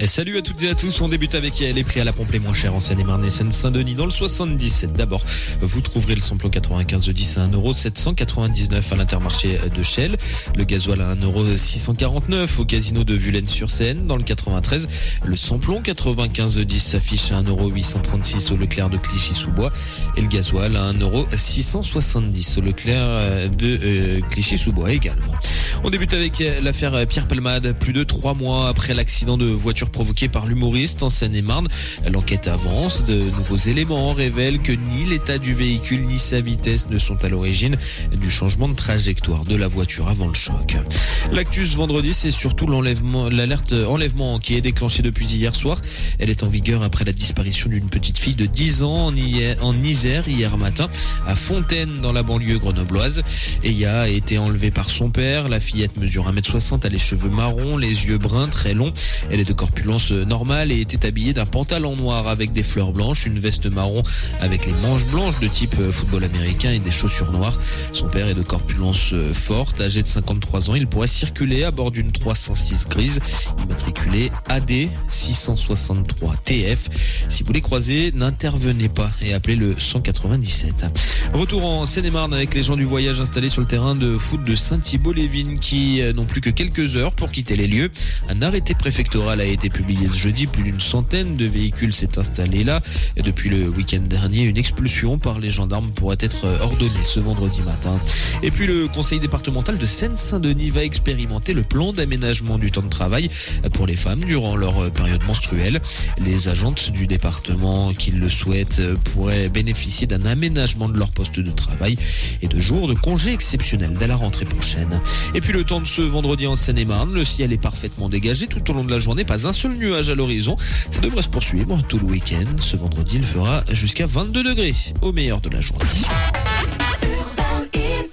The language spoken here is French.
Et salut à toutes et à tous, on débute avec les prix à la pompe les moins chers en Seine-et-Marne et Seine-Saint-Denis dans le 77. D'abord, vous trouverez le samplon 95 de 10 à 1,799€ à l'intermarché de Shell, le gasoil à 1,649€ au casino de Vulaine-sur-Seine dans le 93. Le samplon 95 de 10 s'affiche à 1,836€ au Leclerc de Clichy-sous-Bois et le gasoil à 1,670€ au Leclerc de euh, Clichy-sous-Bois également. On débute avec l'affaire Pierre Palmade, plus de trois mois après l'accident de voiture provoqué par l'humoriste en Seine-et-Marne. L'enquête avance, de nouveaux éléments révèlent que ni l'état du véhicule ni sa vitesse ne sont à l'origine du changement de trajectoire de la voiture avant le choc. L'actus vendredi, c'est surtout l'alerte enlèvement qui est déclenchée depuis hier soir. Elle est en vigueur après la disparition d'une petite fille de 10 ans en Isère hier matin à Fontaine dans la banlieue grenobloise. Et a été enlevée par son père. Fillette mesure 1m60, a les cheveux marrons, les yeux bruns très longs. Elle est de corpulence normale et était habillée d'un pantalon noir avec des fleurs blanches, une veste marron avec les manches blanches de type euh, football américain et des chaussures noires. Son père est de corpulence euh, forte, âgé de 53 ans. Il pourrait circuler à bord d'une 306 grise, immatriculée AD 663 TF. Si vous les croisez, n'intervenez pas et appelez le 197. Retour en Seine-et-Marne avec les gens du voyage installés sur le terrain de foot de Saint-Thibault-les-Vignes qui euh, n'ont plus que quelques heures pour quitter les lieux. Un arrêté préfectoral a été publié ce jeudi. Plus d'une centaine de véhicules s'est installé là. Et depuis le week-end dernier, une expulsion par les gendarmes pourrait être euh, ordonnée ce vendredi matin. Et puis le conseil départemental de Seine-Saint-Denis va expérimenter le plan d'aménagement du temps de travail pour les femmes durant leur euh, période menstruelle. Les agentes du département qui le souhaitent pourraient bénéficier d'un aménagement de leur poste de travail et de jours de congé exceptionnels dès la rentrée prochaine. Et puis le temps de ce vendredi en Seine-et-Marne, le ciel est parfaitement dégagé tout au long de la journée, pas un seul nuage à l'horizon. Ça devrait se poursuivre tout le week-end. Ce vendredi, il fera jusqu'à 22 degrés au meilleur de la journée.